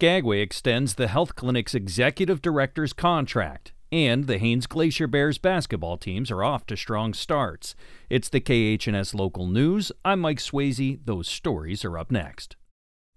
Skagway extends the health clinic's executive director's contract, and the Haines Glacier Bears basketball teams are off to strong starts. It's the KHNS local news. I'm Mike Swayze. Those stories are up next.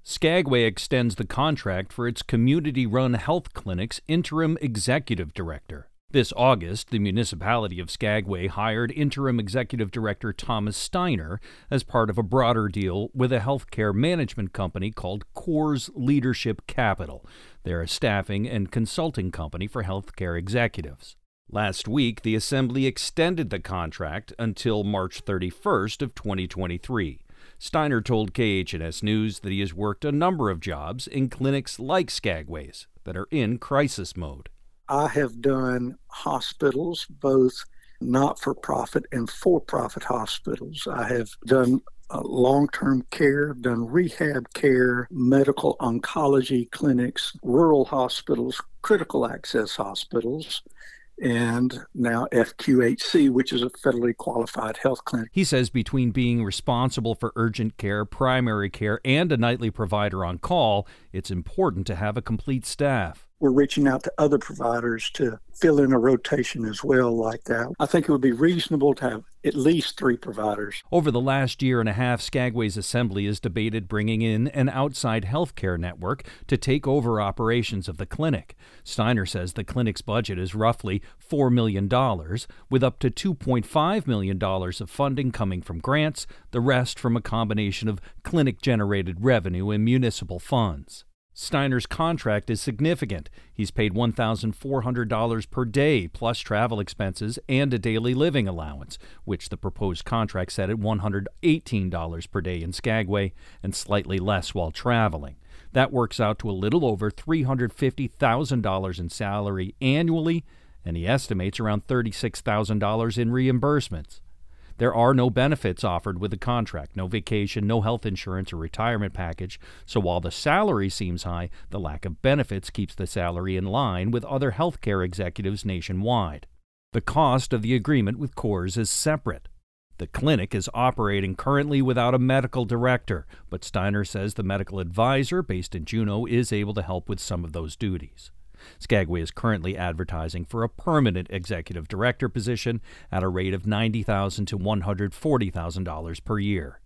Skagway extends the contract for its community run health clinic's interim executive director. This August, the municipality of Skagway hired interim executive director Thomas Steiner as part of a broader deal with a healthcare management company called Coors Leadership Capital. They're a staffing and consulting company for healthcare executives. Last week, the assembly extended the contract until March 31st of 2023. Steiner told KHNS News that he has worked a number of jobs in clinics like Skagway's that are in crisis mode. I have done hospitals, both not for profit and for profit hospitals. I have done uh, long term care, done rehab care, medical oncology clinics, rural hospitals, critical access hospitals and now FQHC, which is a federally qualified health clinic. He says between being responsible for urgent care, primary care, and a nightly provider on call, it's important to have a complete staff we're reaching out to other providers to fill in a rotation as well, like that. I think it would be reasonable to have at least three providers. Over the last year and a half, Skagway's Assembly has debated bringing in an outside healthcare network to take over operations of the clinic. Steiner says the clinic's budget is roughly $4 million, with up to $2.5 million of funding coming from grants, the rest from a combination of clinic generated revenue and municipal funds. Steiner's contract is significant. He's paid $1,400 per day plus travel expenses and a daily living allowance, which the proposed contract set at $118 per day in Skagway and slightly less while traveling. That works out to a little over $350,000 in salary annually, and he estimates around $36,000 in reimbursements. There are no benefits offered with the contract no vacation, no health insurance or retirement package. So while the salary seems high, the lack of benefits keeps the salary in line with other healthcare executives nationwide. The cost of the agreement with Coors is separate. The clinic is operating currently without a medical director, but Steiner says the medical advisor based in Juneau is able to help with some of those duties. Skagway is currently advertising for a permanent executive director position at a rate of $90,000 to $140,000 per year.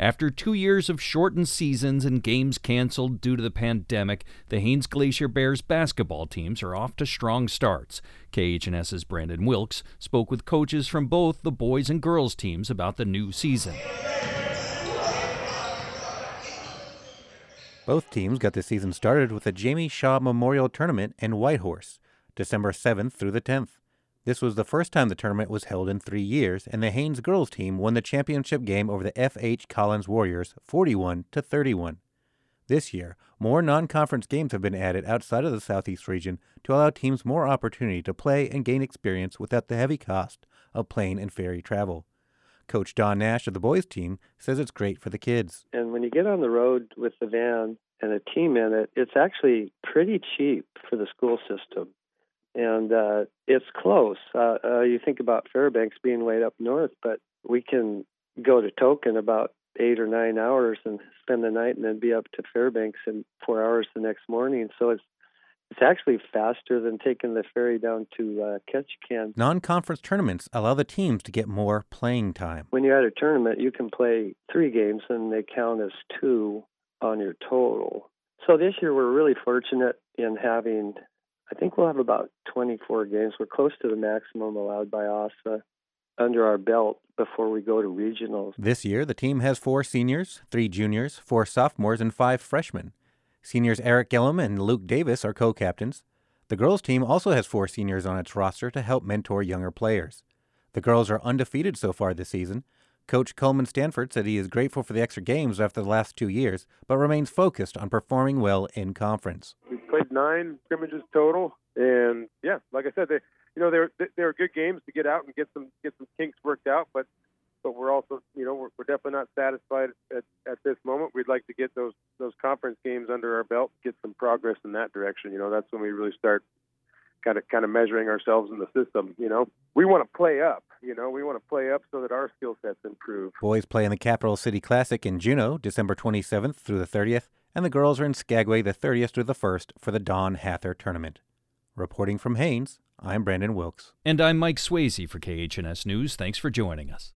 After two years of shortened seasons and games canceled due to the pandemic, the Haines Glacier Bears basketball teams are off to strong starts. KHNS's Brandon Wilkes spoke with coaches from both the boys and girls teams about the new season. Both teams got the season started with the Jamie Shaw Memorial Tournament in Whitehorse, December 7th through the 10th. This was the first time the tournament was held in three years, and the Haines girls team won the championship game over the F.H. Collins Warriors 41 to 31. This year, more non conference games have been added outside of the Southeast region to allow teams more opportunity to play and gain experience without the heavy cost of plane and ferry travel. Coach Don Nash of the boys team says it's great for the kids. And when you get on the road with the van and a team in it, it's actually pretty cheap for the school system. And uh, it's close. Uh, uh, you think about Fairbanks being way up north, but we can go to Tonkin about eight or nine hours and spend the night and then be up to Fairbanks in four hours the next morning. So it's it's actually faster than taking the ferry down to uh, Ketchikan. Non conference tournaments allow the teams to get more playing time. When you're at a tournament, you can play three games and they count as two on your total. So this year, we're really fortunate in having, I think we'll have about 24 games. We're close to the maximum allowed by ASAA under our belt before we go to regionals. This year, the team has four seniors, three juniors, four sophomores, and five freshmen. Seniors Eric Gillum and Luke Davis are co captains. The girls' team also has four seniors on its roster to help mentor younger players. The girls are undefeated so far this season. Coach Coleman Stanford said he is grateful for the extra games after the last two years, but remains focused on performing well in conference. We've played nine scrimmages total, and yeah, like I said, they, you know, they're they're good games to get out and get some get some kinks worked out. But but we're also, you know, we're, we're definitely not satisfied at, at this moment. We'd like to get those those conference games under our belt, get some progress in that direction. You know, that's when we really start kind of kind of measuring ourselves in the system. You know, we want to play up. You know, we want to play up so that our skill sets improve. Boys play in the Capital City Classic in Juneau, December 27th through the 30th, and the girls are in Skagway the 30th through the 1st for the Don Hather tournament. Reporting from Haines, I'm Brandon Wilkes. And I'm Mike Swayze for KHNS News. Thanks for joining us.